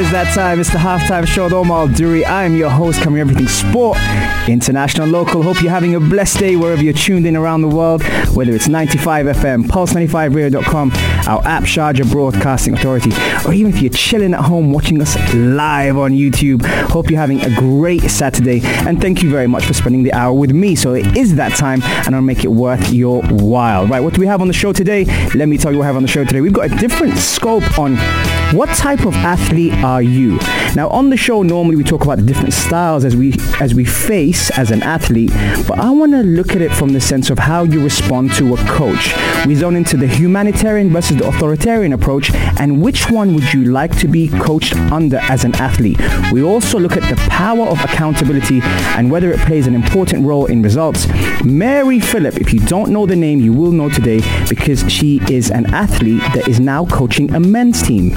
Is that time. It's the halftime show with Omar Duri. I'm your host, covering everything sport, international, local. Hope you're having a blessed day wherever you're tuned in around the world, whether it's 95 FM, Pulse95Radio.com, our app, Sharjah Broadcasting Authority, or even if you're chilling at home watching us live on YouTube. Hope you're having a great Saturday, and thank you very much for spending the hour with me. So it is that time, and I'll make it worth your while. Right, what do we have on the show today? Let me tell you what we have on the show today. We've got a different scope on what type of athlete are you? Now on the show normally we talk about the different styles as we as we face as an athlete, but I want to look at it from the sense of how you respond to a coach. We zone into the humanitarian versus the authoritarian approach and which one would you like to be coached under as an athlete? We also look at the power of accountability and whether it plays an important role in results. Mary Phillip, if you don't know the name, you will know today because she is an athlete that is now coaching a men's team.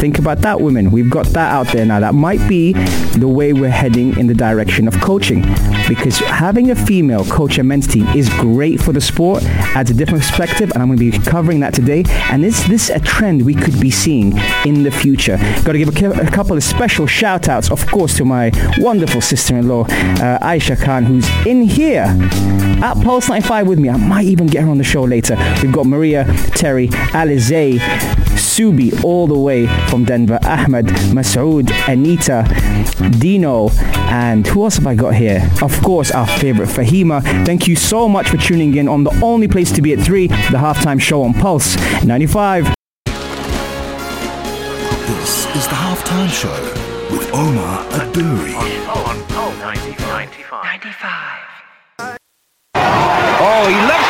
Think about that, women. We've got that out there now. That might be the way we're heading in the direction of coaching. Because having a female coach a men's team is great for the sport, adds a different perspective, and I'm going to be covering that today. And is this a trend we could be seeing in the future? Got to give a, a couple of special shout outs, of course, to my wonderful sister-in-law, uh, Aisha Khan, who's in here at Pulse 95 with me. I might even get her on the show later. We've got Maria, Terry, Alizé, Subi all the way from Denver, Ahmed, Masood, Anita, Dino, and who else have I got here? Of course, our favorite Fahima. Thank you so much for tuning in on the only place to be at 3, the halftime show on Pulse 95. This is the Halftime Show with Omar Aduri. Oh, he loves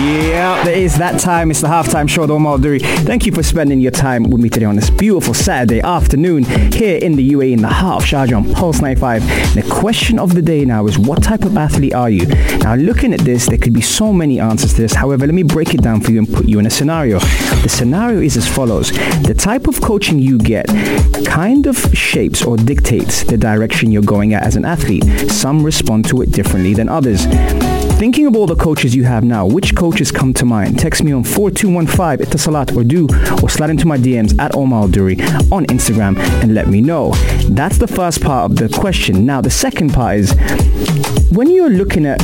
Yeah, it is that time. It's the halftime show with Omar. Thank you for spending your time with me today on this beautiful Saturday afternoon here in the UAE in the of Sharjah on Pulse 95. The question of the day now is what type of athlete are you? Now, looking at this, there could be so many answers to this. However, let me break it down for you and put you in a scenario. The scenario is as follows. The type of coaching you get kind of shapes or dictates the direction you're going at as an athlete. Some respond to it differently than others. Thinking of all the coaches you have now, which coaches come to mind? Text me on 4215 Etisalat or do or slide into my DMs at Omar Duri on Instagram and let me know. That's the first part of the question. Now the second part is when you're looking at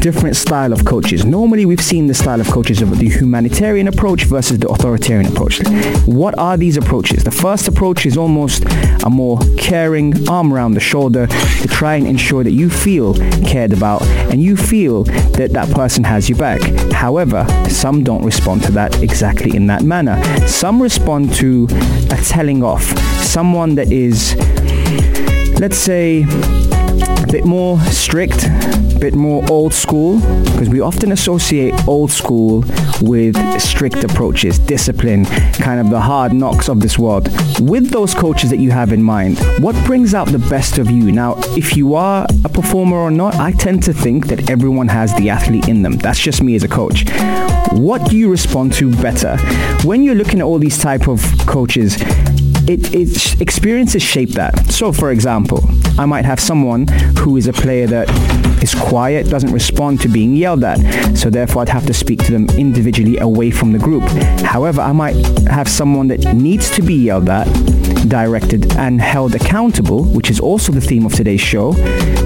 different style of coaches, normally we've seen the style of coaches of the humanitarian approach versus the authoritarian approach. What are these approaches? The first approach is almost a more caring arm around the shoulder to try and ensure that you feel cared about and you feel that that person has your back. However, some don't respond to that exactly in that manner. Some respond to a telling off. Someone that is, let's say, bit more strict, bit more old school, because we often associate old school with strict approaches, discipline, kind of the hard knocks of this world. With those coaches that you have in mind, what brings out the best of you? Now, if you are a performer or not, I tend to think that everyone has the athlete in them. That's just me as a coach. What do you respond to better? When you're looking at all these type of coaches, it, it experiences shape that. So, for example, I might have someone who is a player that is quiet, doesn't respond to being yelled at. So therefore, I'd have to speak to them individually away from the group. However, I might have someone that needs to be yelled at directed and held accountable, which is also the theme of today's show,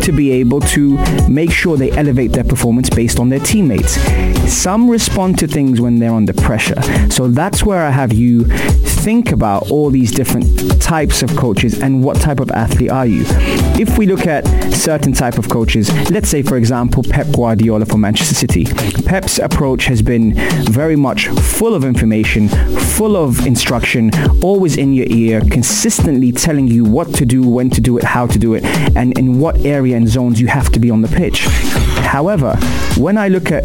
to be able to make sure they elevate their performance based on their teammates. Some respond to things when they're under pressure. So that's where I have you think about all these different types of coaches and what type of athlete are you. If we look at certain type of coaches, let's say for example Pep Guardiola for Manchester City. Pep's approach has been very much full of information, full of instruction, always in your ear, consistently telling you what to do, when to do it, how to do it, and in what area and zones you have to be on the pitch. However, when I look at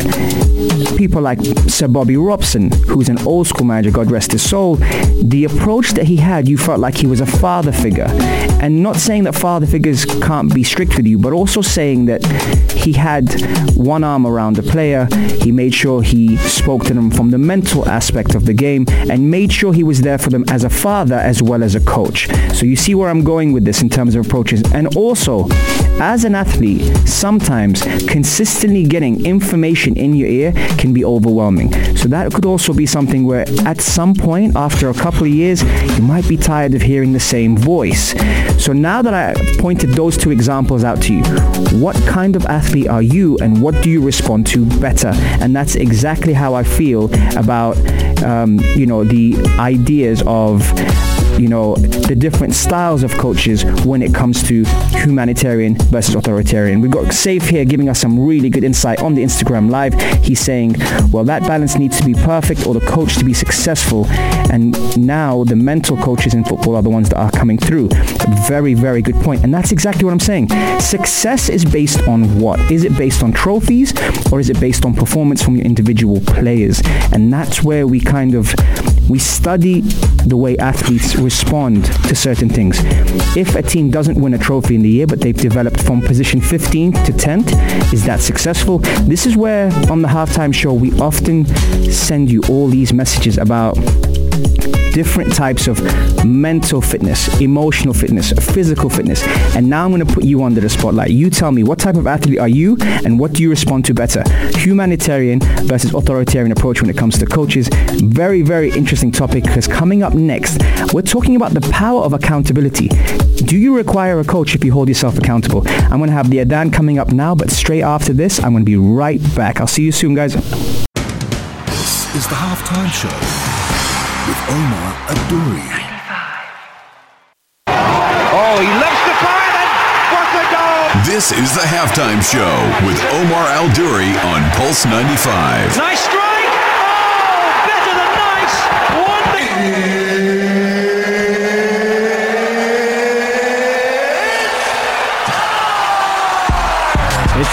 people like Sir Bobby Robson, who's an old school manager, God rest his soul, the approach that he had, you felt like he was a father figure. And not saying that father figures can't be strict with you, but also saying that he had one arm around the player. He made sure he spoke to them from the mental aspect of the game and made sure he was there for them as a father as well as a coach. So you see where I'm going with this in terms of approaches. And also, as an athlete, sometimes consistently getting information in your ear can be overwhelming. So that could also be something where at some point after a couple of years, you might be tired of hearing the same voice. So now that I pointed those two examples out to you, what kind of athlete are you and what do you respond to better? And that's exactly how I feel about, um, you know, the ideas of you know, the different styles of coaches when it comes to humanitarian versus authoritarian. We've got Safe here giving us some really good insight on the Instagram live. He's saying, well, that balance needs to be perfect or the coach to be successful. And now the mental coaches in football are the ones that are coming through. Very, very good point. And that's exactly what I'm saying. Success is based on what? Is it based on trophies or is it based on performance from your individual players? And that's where we kind of we study the way athletes respond to certain things. If a team doesn't win a trophy in the year, but they've developed from position 15th to 10th, is that successful? This is where on the halftime show we often send you all these messages about different types of mental fitness, emotional fitness, physical fitness. And now I'm going to put you under the spotlight. You tell me what type of athlete are you and what do you respond to better? Humanitarian versus authoritarian approach when it comes to coaches. Very, very interesting topic because coming up next, we're talking about the power of accountability. Do you require a coach if you hold yourself accountable? I'm going to have the Adan coming up now, but straight after this, I'm going to be right back. I'll see you soon, guys. This is the halftime show with Omar Adouri. Oh, he loves the fire then. What a goal! This is the halftime show with Omar Al Duri on Pulse 95. Nice strike. Oh, better than nice. Wonderful.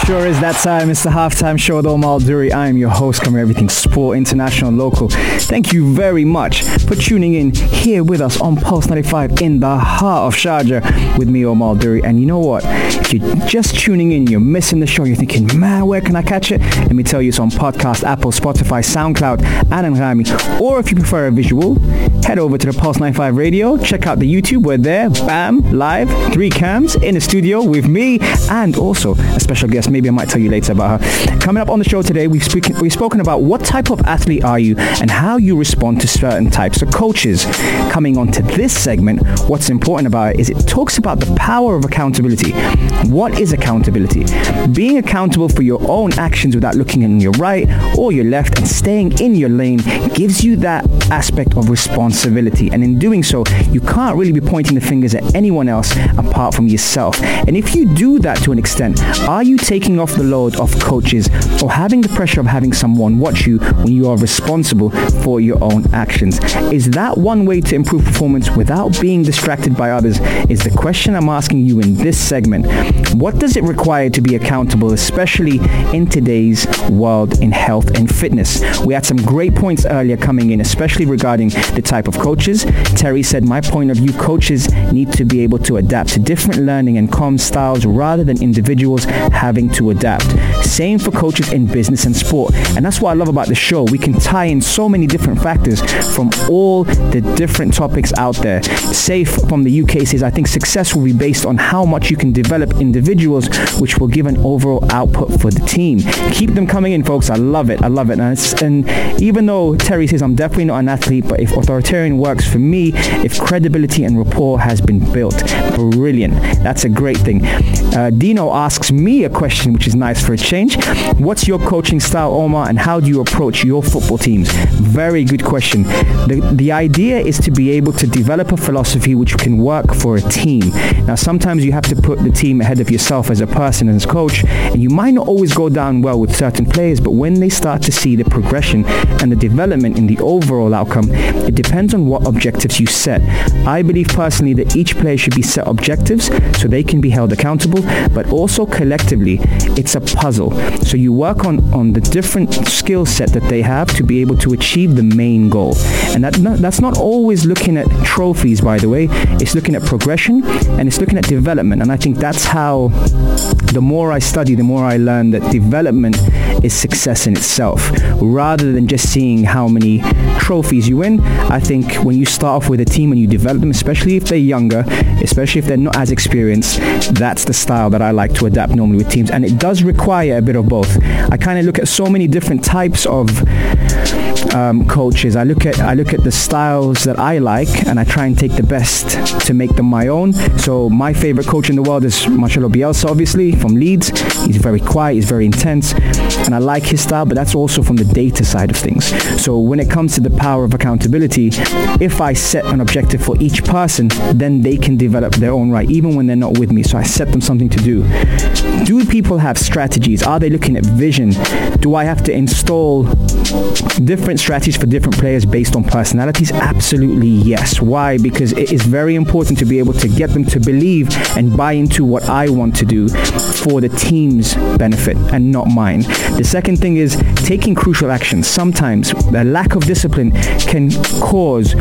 Sure is that time. It's the halftime show with Omar Duri. I am your host, covering everything sport, international, local. Thank you very much for tuning in here with us on Pulse 95 in the heart of Sharjah with me, Omar Duri. And you know what? If you're just tuning in, you're missing the show, you're thinking, man, where can I catch it? Let me tell you, it's on podcast, Apple, Spotify, SoundCloud, and Anghami. Or if you prefer a visual, head over to the Pulse 95 radio, check out the YouTube. We're there, bam, live, three cams in the studio with me and also a special guest. Maybe I might tell you later about her. Coming up on the show today, we've, speak- we've spoken about what type of athlete are you and how you respond to certain types of coaches. Coming on to this segment, what's important about it is it talks about the power of accountability. What is accountability? Being accountable for your own actions without looking in your right or your left and staying in your lane gives you that aspect of responsibility. And in doing so, you can't really be pointing the fingers at anyone else apart from yourself. And if you do that to an extent, are you taking off the load of coaches or having the pressure of having someone watch you when you are responsible for your own actions? Is that one way to improve performance without being distracted by others? Is the question I'm asking you in this segment. What does it require to be accountable, especially in today's world in health and fitness? We had some great points earlier coming in, especially regarding the type of coaches. Terry said, my point of view, coaches need to be able to adapt to different learning and comm styles rather than individuals having to adapt. Same for coaches in business and sport. And that's what I love about the show. We can tie in so many different factors from all the different topics out there. Safe from the UK says, I think success will be based on how much you can develop individuals, which will give an overall output for the team. Keep them coming in, folks. I love it. I love it. And, and even though Terry says I'm definitely not an athlete, but if authoritarian works for me, if credibility and rapport has been built, brilliant. That's a great thing. Uh, Dino asks me a question, which is nice for a change. What's your coaching style, Omar, and how do you approach your football teams? Very good question. The, the idea is to be able to develop a philosophy which can work for a team. Now, sometimes you have to put the team ahead of yourself as a person, as a coach, and you might not always go down well with certain players, but when they start to see the progression and the development in the overall outcome, it depends on what objectives you set. I believe personally that each player should be set objectives so they can be held accountable, but also collectively, it's a puzzle. So you work on, on the different skill set that they have to be able to achieve the main goal. And that, that's not always looking at trophies, by the way. It's looking at progression and it's looking at development. And I think that's how the more I study, the more I learn that development is success in itself. Rather than just seeing how many trophies you win, I think when you start off with a team and you develop them, especially if they're younger, especially if they're not as experienced, that's the style that I like to adapt normally with teams. And it does require a bit of both. I kind of look at so many different types of um, coaches. I look at I look at the styles that I like, and I try and take the best to make them my own. So my favorite coach in the world is Marcelo Bielsa, obviously from Leeds. He's very quiet, he's very intense, and I like his style. But that's also from the data side of things. So when it comes to the power of accountability, if I set an objective for each person, then they can develop their own right, even when they're not with me. So I set them something to do. Do people have strategies? Are they looking at vision? Do I have to install different strategies for different players based on personalities? Absolutely yes. Why? Because it is very important to be able to get them to believe and buy into what I want to do for the team's benefit and not mine. The second thing is taking crucial actions. Sometimes the lack of discipline can cause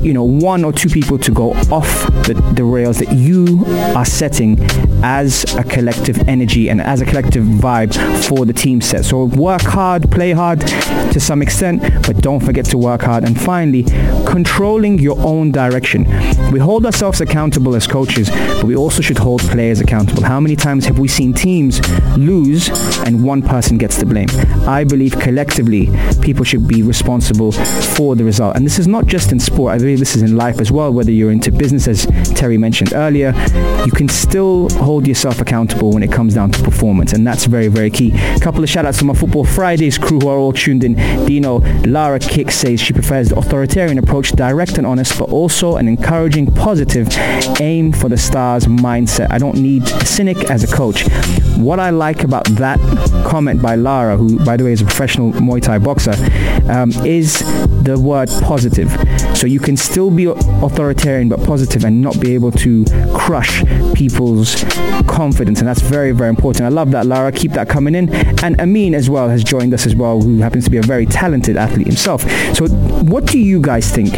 you know one or two people to go off the, the rails that you are setting as a collective energy and as a collective vibe for the team set. So work hard, play hard to some extent, but don't forget to work hard. And finally, controlling your own direction. We hold ourselves accountable as coaches, but we also should hold players accountable. How many times have we seen teams lose and one person gets the blame? I believe collectively people should be responsible for the result. And this is not just in sport. I believe this is in life as well. Whether you're into business, as Terry mentioned earlier, you can still hold yourself accountable when it comes down to performance. And that's very, very key. A couple of shout outs to my Football Fridays crew who are all tuned in. Dino, Lara Kick says she prefers the authoritarian approach, direct and honest, but also an encouraging, positive, aim for the stars mindset. I don't need a cynic as a coach. What I like about that comment by Lara, who, by the way, is a professional Muay Thai boxer, um, is the word positive. So you can still be authoritarian but positive and not be able to crush people's confidence. And that's very, very important. I love that, Lara. Keep that coming in. And Amin as well has joined us as well, who happens to be a very talented athlete himself. So what do you guys think?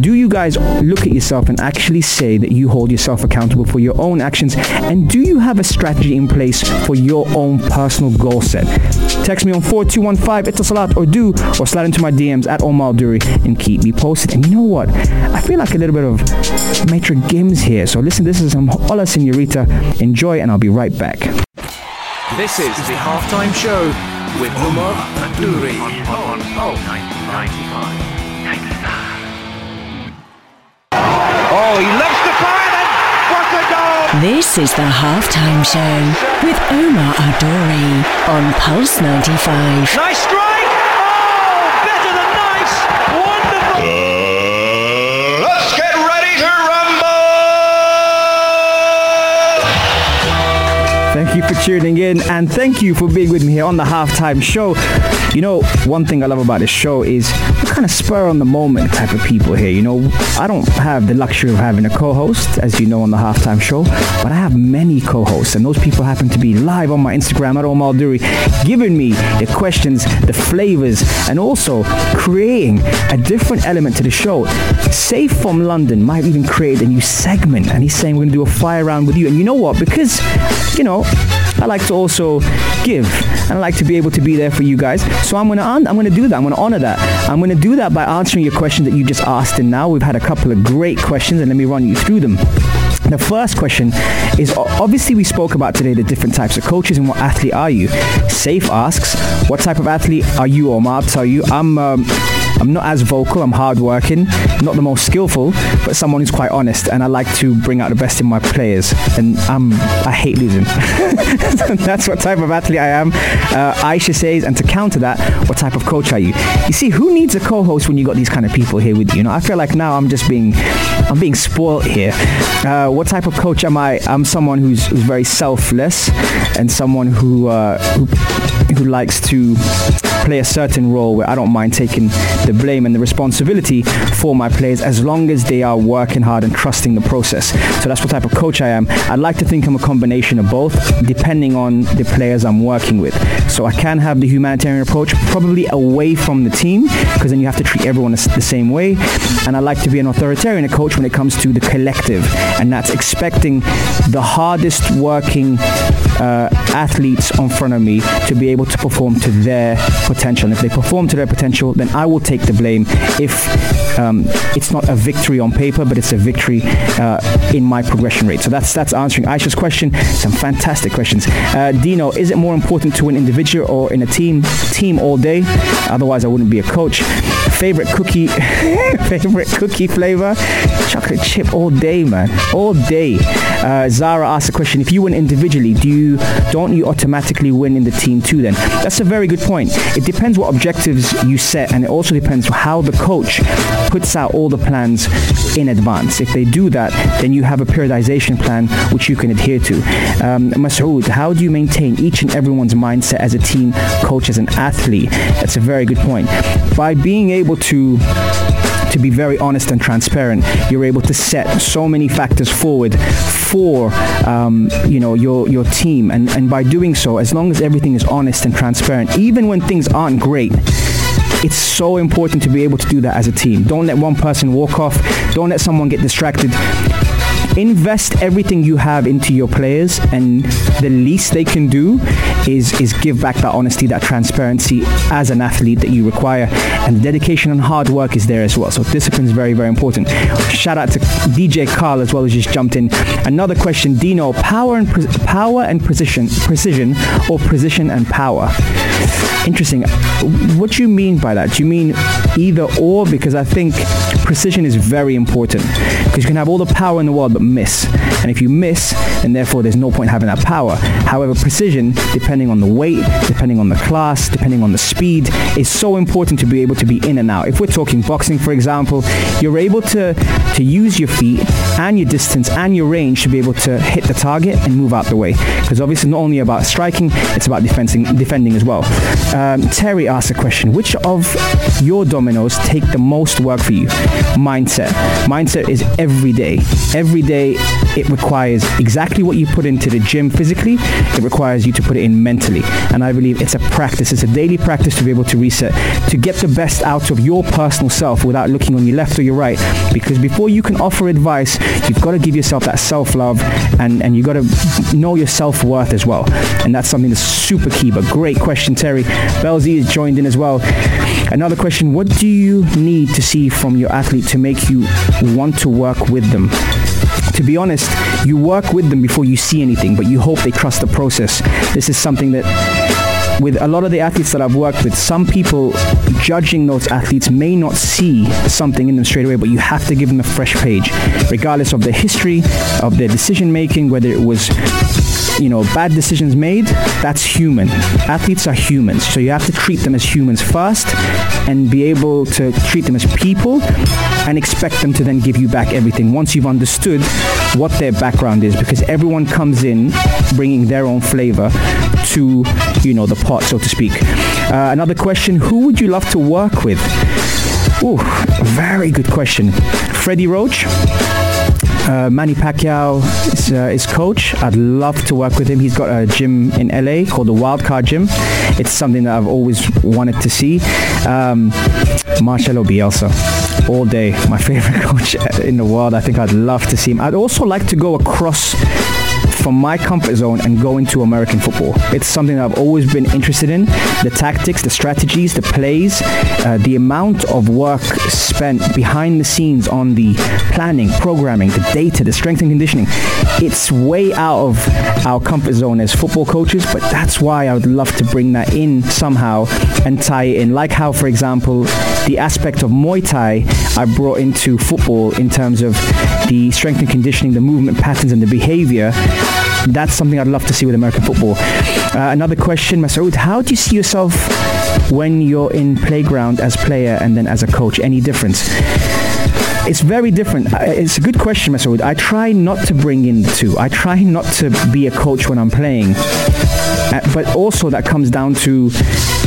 Do you guys look at yourself and actually say that you hold yourself accountable for your own actions? And do you have a strategy in place for your own personal goal set? Text me on 4215 Etisalat or do or slide into my DMs at Omar Duri and keep me posted. And you know what? I feel like a little bit of Maître Gims here. So listen, this is some Hola Senorita. Enjoy and I'll be right back. This is the halftime show with Omar Duri on, on, 95. Oh, he loves the fire then! What a goal! This is the halftime show with Omar Adori on Pulse 95. Nice strike! Tuning in and thank you for being with me here on the halftime show. You know, one thing I love about this show is we're kind of spur on the moment type of people here. You know, I don't have the luxury of having a co-host, as you know, on the halftime show, but I have many co-hosts, and those people happen to be live on my Instagram at Omar Duri, giving me the questions, the flavors, and also creating a different element to the show. Safe from London might even create a new segment, and he's saying we're to do a fire round with you. And you know what? Because, you know, I like to also give, and I like to be able to be there for you guys. So I'm gonna I'm gonna do that. I'm gonna honor that. I'm gonna do that by answering your question that you just asked. And now we've had a couple of great questions, and let me run you through them. The first question is obviously we spoke about today the different types of coaches and what athlete are you. Safe asks, what type of athlete are you, or I'll tell you, I'm. Um, I'm not as vocal. I'm hardworking, not the most skillful, but someone who's quite honest. And I like to bring out the best in my players. And I'm I hate losing. That's what type of athlete I am. Uh, Aisha says, and to counter that, what type of coach are you? You see, who needs a co-host when you got these kind of people here with you? You know, I feel like now I'm just being I'm being spoiled here. Uh, what type of coach am I? I'm someone who's, who's very selfless and someone who, uh, who who likes to play a certain role where I don't mind taking the blame and the responsibility for my players as long as they are working hard and trusting the process. So that's what type of coach I am. I'd like to think I'm a combination of both depending on the players I'm working with. So I can have the humanitarian approach probably away from the team because then you have to treat everyone the same way. And I like to be an authoritarian coach when it comes to the collective and that's expecting the hardest working uh, athletes in front of me to be able to perform to their potential. And if they perform to their potential, then I will take the blame if um, it's not a victory on paper, but it's a victory uh, in my progression rate. So that's that's answering Aisha's question. Some fantastic questions. Uh, Dino, is it more important to win individual or in a team? Team all day. Otherwise, I wouldn't be a coach. Favorite cookie, favorite cookie flavor? Chocolate chip all day, man. All day. Uh, Zara asked a question. If you win individually, do you don't you automatically win in the team too? Then that's a very good point. It depends what objectives you set, and it also depends how the coach puts out all the plans in advance. If they do that, then you have a periodization plan which you can adhere to. Um, Masoud, how do you maintain each and everyone's mindset as a team coach, as an athlete? That's a very good point. By being able to to be very honest and transparent, you're able to set so many factors forward for um, you know your your team, and and by doing so, as long as everything is honest and transparent, even when things aren't great it's so important to be able to do that as a team. Don't let one person walk off. Don't let someone get distracted invest everything you have into your players and the least they can do is is give back that honesty that transparency as an athlete that you require. And dedication and hard work is there as well. So discipline is very very important. Shout out to DJ Carl as well as just jumped in. Another question Dino power and pre- power and precision precision or precision and power? Interesting. What do you mean by that? Do you mean either or? Because I think precision is very important because you can have all the power in the world but miss. And if you miss, then therefore there's no point having that power. However, precision, depending on the weight, depending on the class, depending on the speed, is so important to be able to be in and out. If we're talking boxing, for example, you're able to, to use your feet and your distance and your range to be able to hit the target and move out the way. Because obviously not only about striking, it's about defending, defending as well. Um, Terry asked a question, which of your dominoes take the most work for you? Mindset. Mindset is every day. Every day it requires exactly what you put into the gym physically, it requires you to put it in mentally. And I believe it's a practice, it's a daily practice to be able to reset, to get the best out of your personal self without looking on your left or your right. Because before you can offer advice, you've got to give yourself that self-love and, and you've got to know your self-worth as well. And that's something that's super key. But great question, Terry. Belzy is joined in as well. Another question, what do you need to see from your athlete to make you want to work with them? to be honest, you work with them before you see anything, but you hope they trust the process. This is something that with a lot of the athletes that I've worked with, some people judging those athletes may not see something in them straight away, but you have to give them a fresh page, regardless of their history, of their decision making, whether it was you know, bad decisions made, that's human. Athletes are humans, so you have to treat them as humans first and be able to treat them as people and expect them to then give you back everything once you've understood what their background is because everyone comes in bringing their own flavor to, you know, the pot, so to speak. Uh, another question, who would you love to work with? Ooh, very good question. Freddie Roach uh, Manny Pacquiao is uh, his coach. I'd love to work with him. He's got a gym in LA called the Wildcard Gym. It's something that I've always wanted to see. Um, Marcelo Bielsa, all day, my favorite coach in the world. I think I'd love to see him. I'd also like to go across from my comfort zone and go into American football. It's something I've always been interested in. The tactics, the strategies, the plays, uh, the amount of work spent behind the scenes on the planning, programming, the data, the strength and conditioning. It's way out of our comfort zone as football coaches, but that's why I would love to bring that in somehow and tie it in. Like how, for example, the aspect of Muay Thai I brought into football in terms of the strength and conditioning, the movement patterns and the behavior that's something I'd love to see with American football. Uh, another question, Masoud, how do you see yourself when you're in playground as player and then as a coach? Any difference? It's very different. Uh, It's a good question, Masoud. I try not to bring in the two. I try not to be a coach when I'm playing. Uh, but also that comes down to,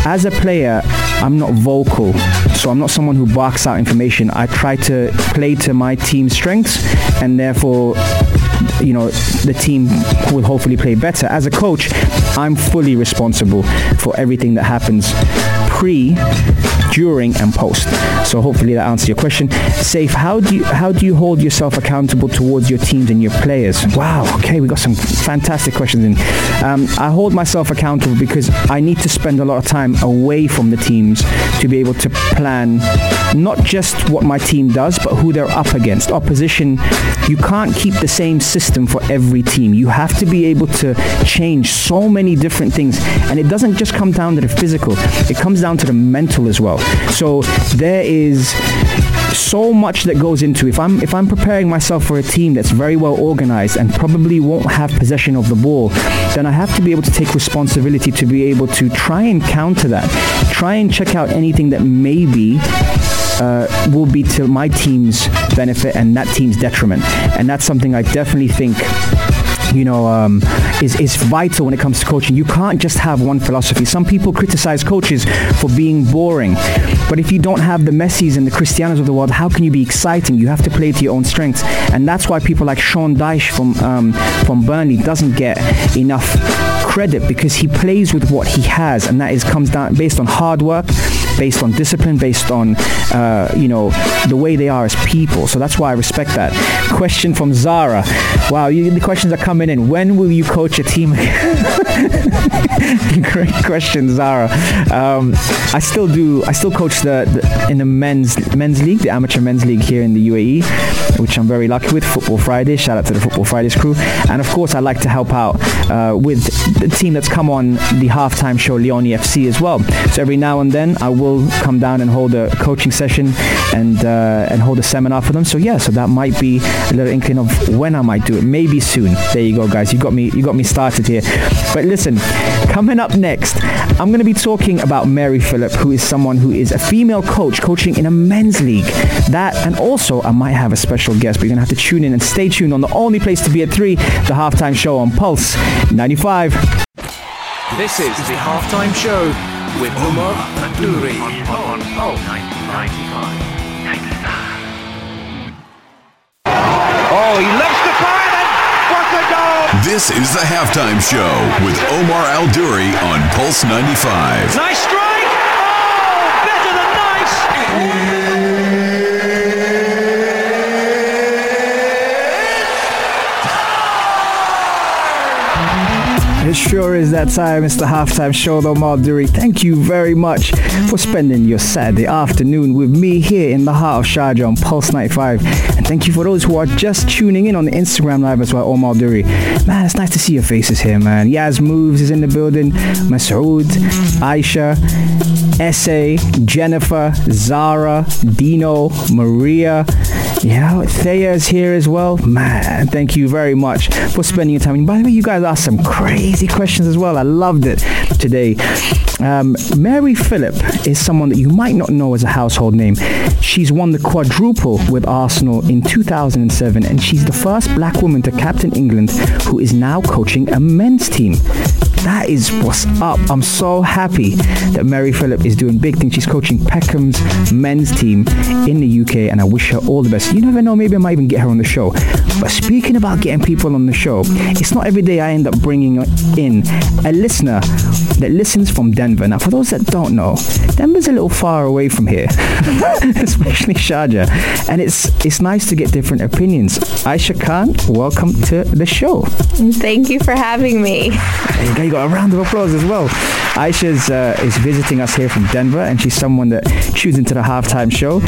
as a player, I'm not vocal. So I'm not someone who barks out information. I try to play to my team's strengths and therefore you know the team will hopefully play better as a coach i'm fully responsible for everything that happens pre during and post so hopefully that answers your question. Safe how do you how do you hold yourself accountable towards your teams and your players? Wow okay we got some fantastic questions in. Um, i hold myself accountable because i need to spend a lot of time away from the teams to be able to plan not just what my team does but who they're up against. Opposition you can't keep the same system for every team. You have to be able to change so many different things. And it doesn't just come down to the physical it comes down to the mental as well. So there is so much that goes into if I'm if I'm preparing myself for a team that's very well organized and probably won't have possession of the ball, then I have to be able to take responsibility to be able to try and counter that. Try and check out anything that maybe uh, will be to my team's benefit and that team's detriment. And that's something I definitely think you know, um, is, is vital when it comes to coaching. You can't just have one philosophy. Some people criticize coaches for being boring. But if you don't have the Messis and the Cristianos of the world, how can you be exciting? You have to play to your own strengths. And that's why people like Sean Dyche from, um, from Burnley doesn't get enough credit because he plays with what he has. And that is comes down based on hard work, based on discipline, based on, uh, you know, the way they are as people. So that's why I respect that. Question from Zara. Wow, you, the questions are coming in. When will you coach a team? Great question, Zara. Um, I still do. I still coach the, the in the men's men's league, the amateur men's league here in the UAE, which I'm very lucky with. Football Fridays. Shout out to the Football Fridays crew. And of course, I like to help out uh, with the team that's come on the halftime show, Leone FC, as well. So every now and then, I will come down and hold a coaching session and uh, and hold a seminar for them. So yeah, so that might be a little inkling of when I might do it. Maybe soon. There you go, guys. You got me. You got me started here. But listen, coming up next, I'm going to be talking about Mary Phillip, who is someone who is a female coach coaching in a men's league. That and also I might have a special guest, but you're going to have to tune in and stay tuned on the only place to be at three, the halftime show on Pulse 95. This is the halftime show with Umar Adouri on Pulse 95. Oh, he loves to fire what a goal! This is the halftime show with Omar Al Duri on Pulse 95. Nice strike! Oh, better than nice! It sure is that time. It's the halftime show, though, Malduri. Thank you very much for spending your Saturday afternoon with me here in the heart of Sharjah on Pulse 95. And thank you for those who are just tuning in on the Instagram Live as well, Omar Duri. Man, it's nice to see your faces here, man. Yaz Moves is in the building. Masoud, Aisha, Essay, Jennifer, Zara, Dino, Maria. Yeah, Thea is here as well. Man, thank you very much for spending your time. And by the way, you guys asked some crazy questions as well. I loved it today. Um, Mary Phillip is someone that you might not know as a household name. She's won the quadruple with Arsenal in 2007, and she's the first black woman to captain England who is now coaching a men's team. That is what's up. I'm so happy that Mary Phillip is doing big things. She's coaching Peckham's men's team in the UK, and I wish her all the best. You never know, maybe I might even get her on the show. But speaking about getting people on the show, it's not every day I end up bringing in a listener that listens from Denver. Now, for those that don't know, Denver's a little far away from here, especially Sharjah, and it's it's nice to get different opinions. Aisha Khan, welcome to the show. Thank you for having me. Got a round of applause as well. Aisha uh, is visiting us here from Denver, and she's someone that tunes into the halftime show.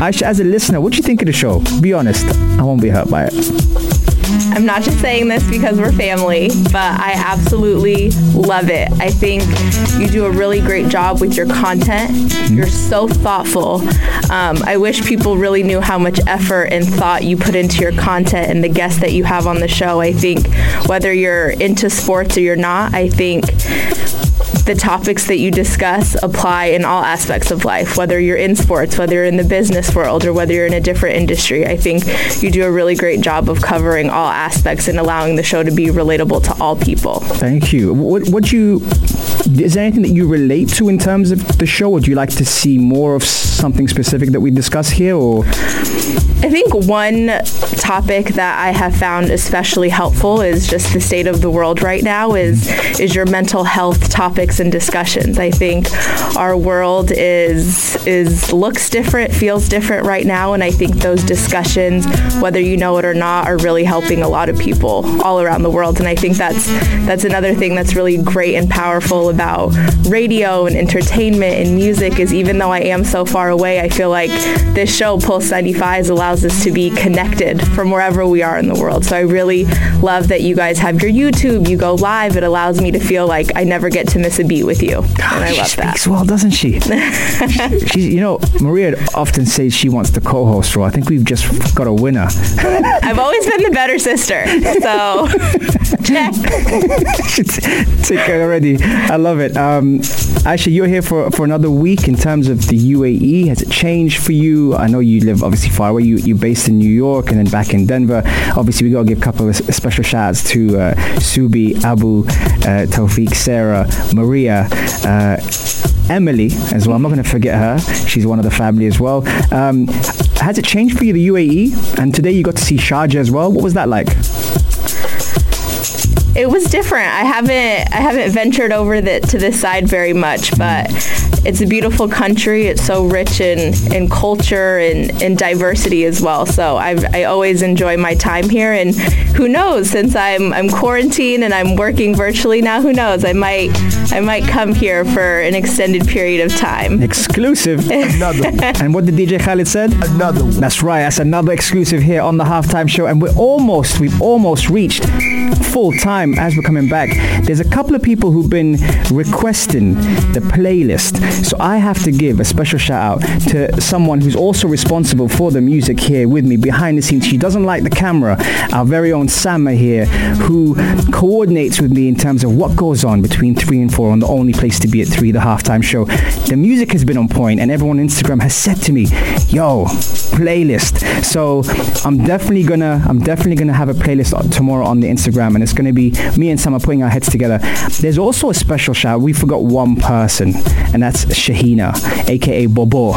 Aisha, as a listener, what do you think of the show? Be honest. I won't be hurt by it. I'm not just saying this because we're family, but I absolutely love it. I think you do a really great job with your content. You're so thoughtful. Um, I wish people really knew how much effort and thought you put into your content and the guests that you have on the show. I think whether you're into sports or you're not, I think the topics that you discuss apply in all aspects of life, whether you're in sports, whether you're in the business world, or whether you're in a different industry. I think you do a really great job of covering all aspects and allowing the show to be relatable to all people. Thank you. What, what you is there anything that you relate to in terms of the show? Would you like to see more of something specific that we discuss here, or? I think one topic that I have found especially helpful is just the state of the world right now is is your mental health topics and discussions. I think our world is is looks different, feels different right now, and I think those discussions, whether you know it or not, are really helping a lot of people all around the world. And I think that's that's another thing that's really great and powerful about radio and entertainment and music is even though I am so far away, I feel like this show Pulse 95 allows allows us to be connected from wherever we are in the world. So I really love that you guys have your YouTube, you go live. It allows me to feel like I never get to miss a beat with you. And I she love speaks that. well, doesn't she? she? You know, Maria often says she wants the co-host role. I think we've just got a winner. I've always been the better sister. So check. Take it already. I love it. Um, actually, you're here for, for another week in terms of the UAE. Has it changed for you? I know you live obviously far away. You, you're based in New York and then back in Denver. Obviously, we got to give a couple of special shouts to uh, Subi, Abu, uh, Tawfiq, Sarah, Maria, uh, Emily as well. I'm not going to forget her. She's one of the family as well. Um, has it changed for you, the UAE? And today you got to see Sharjah as well. What was that like? It was different. I haven't I haven't ventured over the, to this side very much, but it's a beautiful country. It's so rich in, in culture and, and diversity as well. So I, I always enjoy my time here. And who knows? Since I'm I'm quarantined and I'm working virtually now, who knows? I might I might come here for an extended period of time. Exclusive. Another. And what did DJ Khaled said? Another one. That's right. That's another exclusive here on the halftime show, and we're almost, we've almost reached full time as we're coming back. There's a couple of people who've been requesting the playlist, so I have to give a special shout out to someone who's also responsible for the music here with me behind the scenes. She doesn't like the camera. Our very own Sama here, who coordinates with me in terms of what goes on between three and four on the only place to be at three, the halftime show. The music has been on point, and everyone on Instagram has said to me, "Yo, playlist." So I'm definitely gonna, I'm definitely gonna have a playlist tomorrow on the Instagram, and it's gonna be me and Sam are putting our heads together. There's also a special shout. We forgot one person, and that's Shahina, aka Bobo.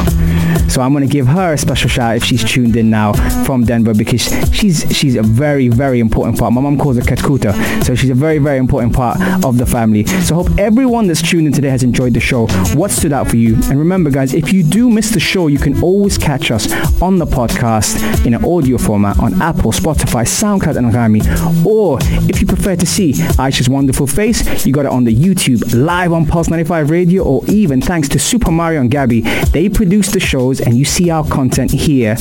So I'm gonna give her a special shout out if she's tuned in now from Denver because she's she's a very very important part. My mom calls her Katkuta, so she's a very very important part of the family. So I hope everyone that's tuned in today has enjoyed the show. What stood out for you? And remember, guys, if you do miss the show, you can always catch us on the podcast in an audio format on Apple, Spotify, SoundCloud, and Anghami. Or if you prefer to see Aisha's wonderful face, you got it on the YouTube live on Pulse 95 Radio, or even thanks to Super Mario and Gabby, they produce the shows and you see our content here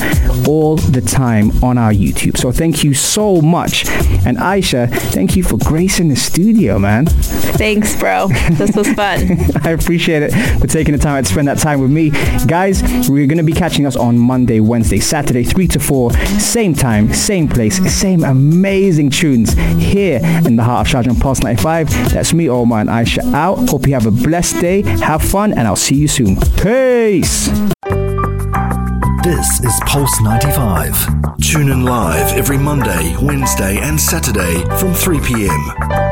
all the time on our YouTube. So thank you so much. And Aisha, thank you for gracing the studio, man. Thanks, bro. This was fun. I appreciate it for taking the time to spend that time with me. Guys, we're going to be catching us on Monday, Wednesday, Saturday, 3 to 4, same time, same place, same amazing tunes here in the heart of Sharjah Pulse 95. That's me, Omar and Aisha out. Hope you have a blessed day, have fun, and I'll see you soon. Peace! This is Pulse 95. Tune in live every Monday, Wednesday, and Saturday from 3 p.m.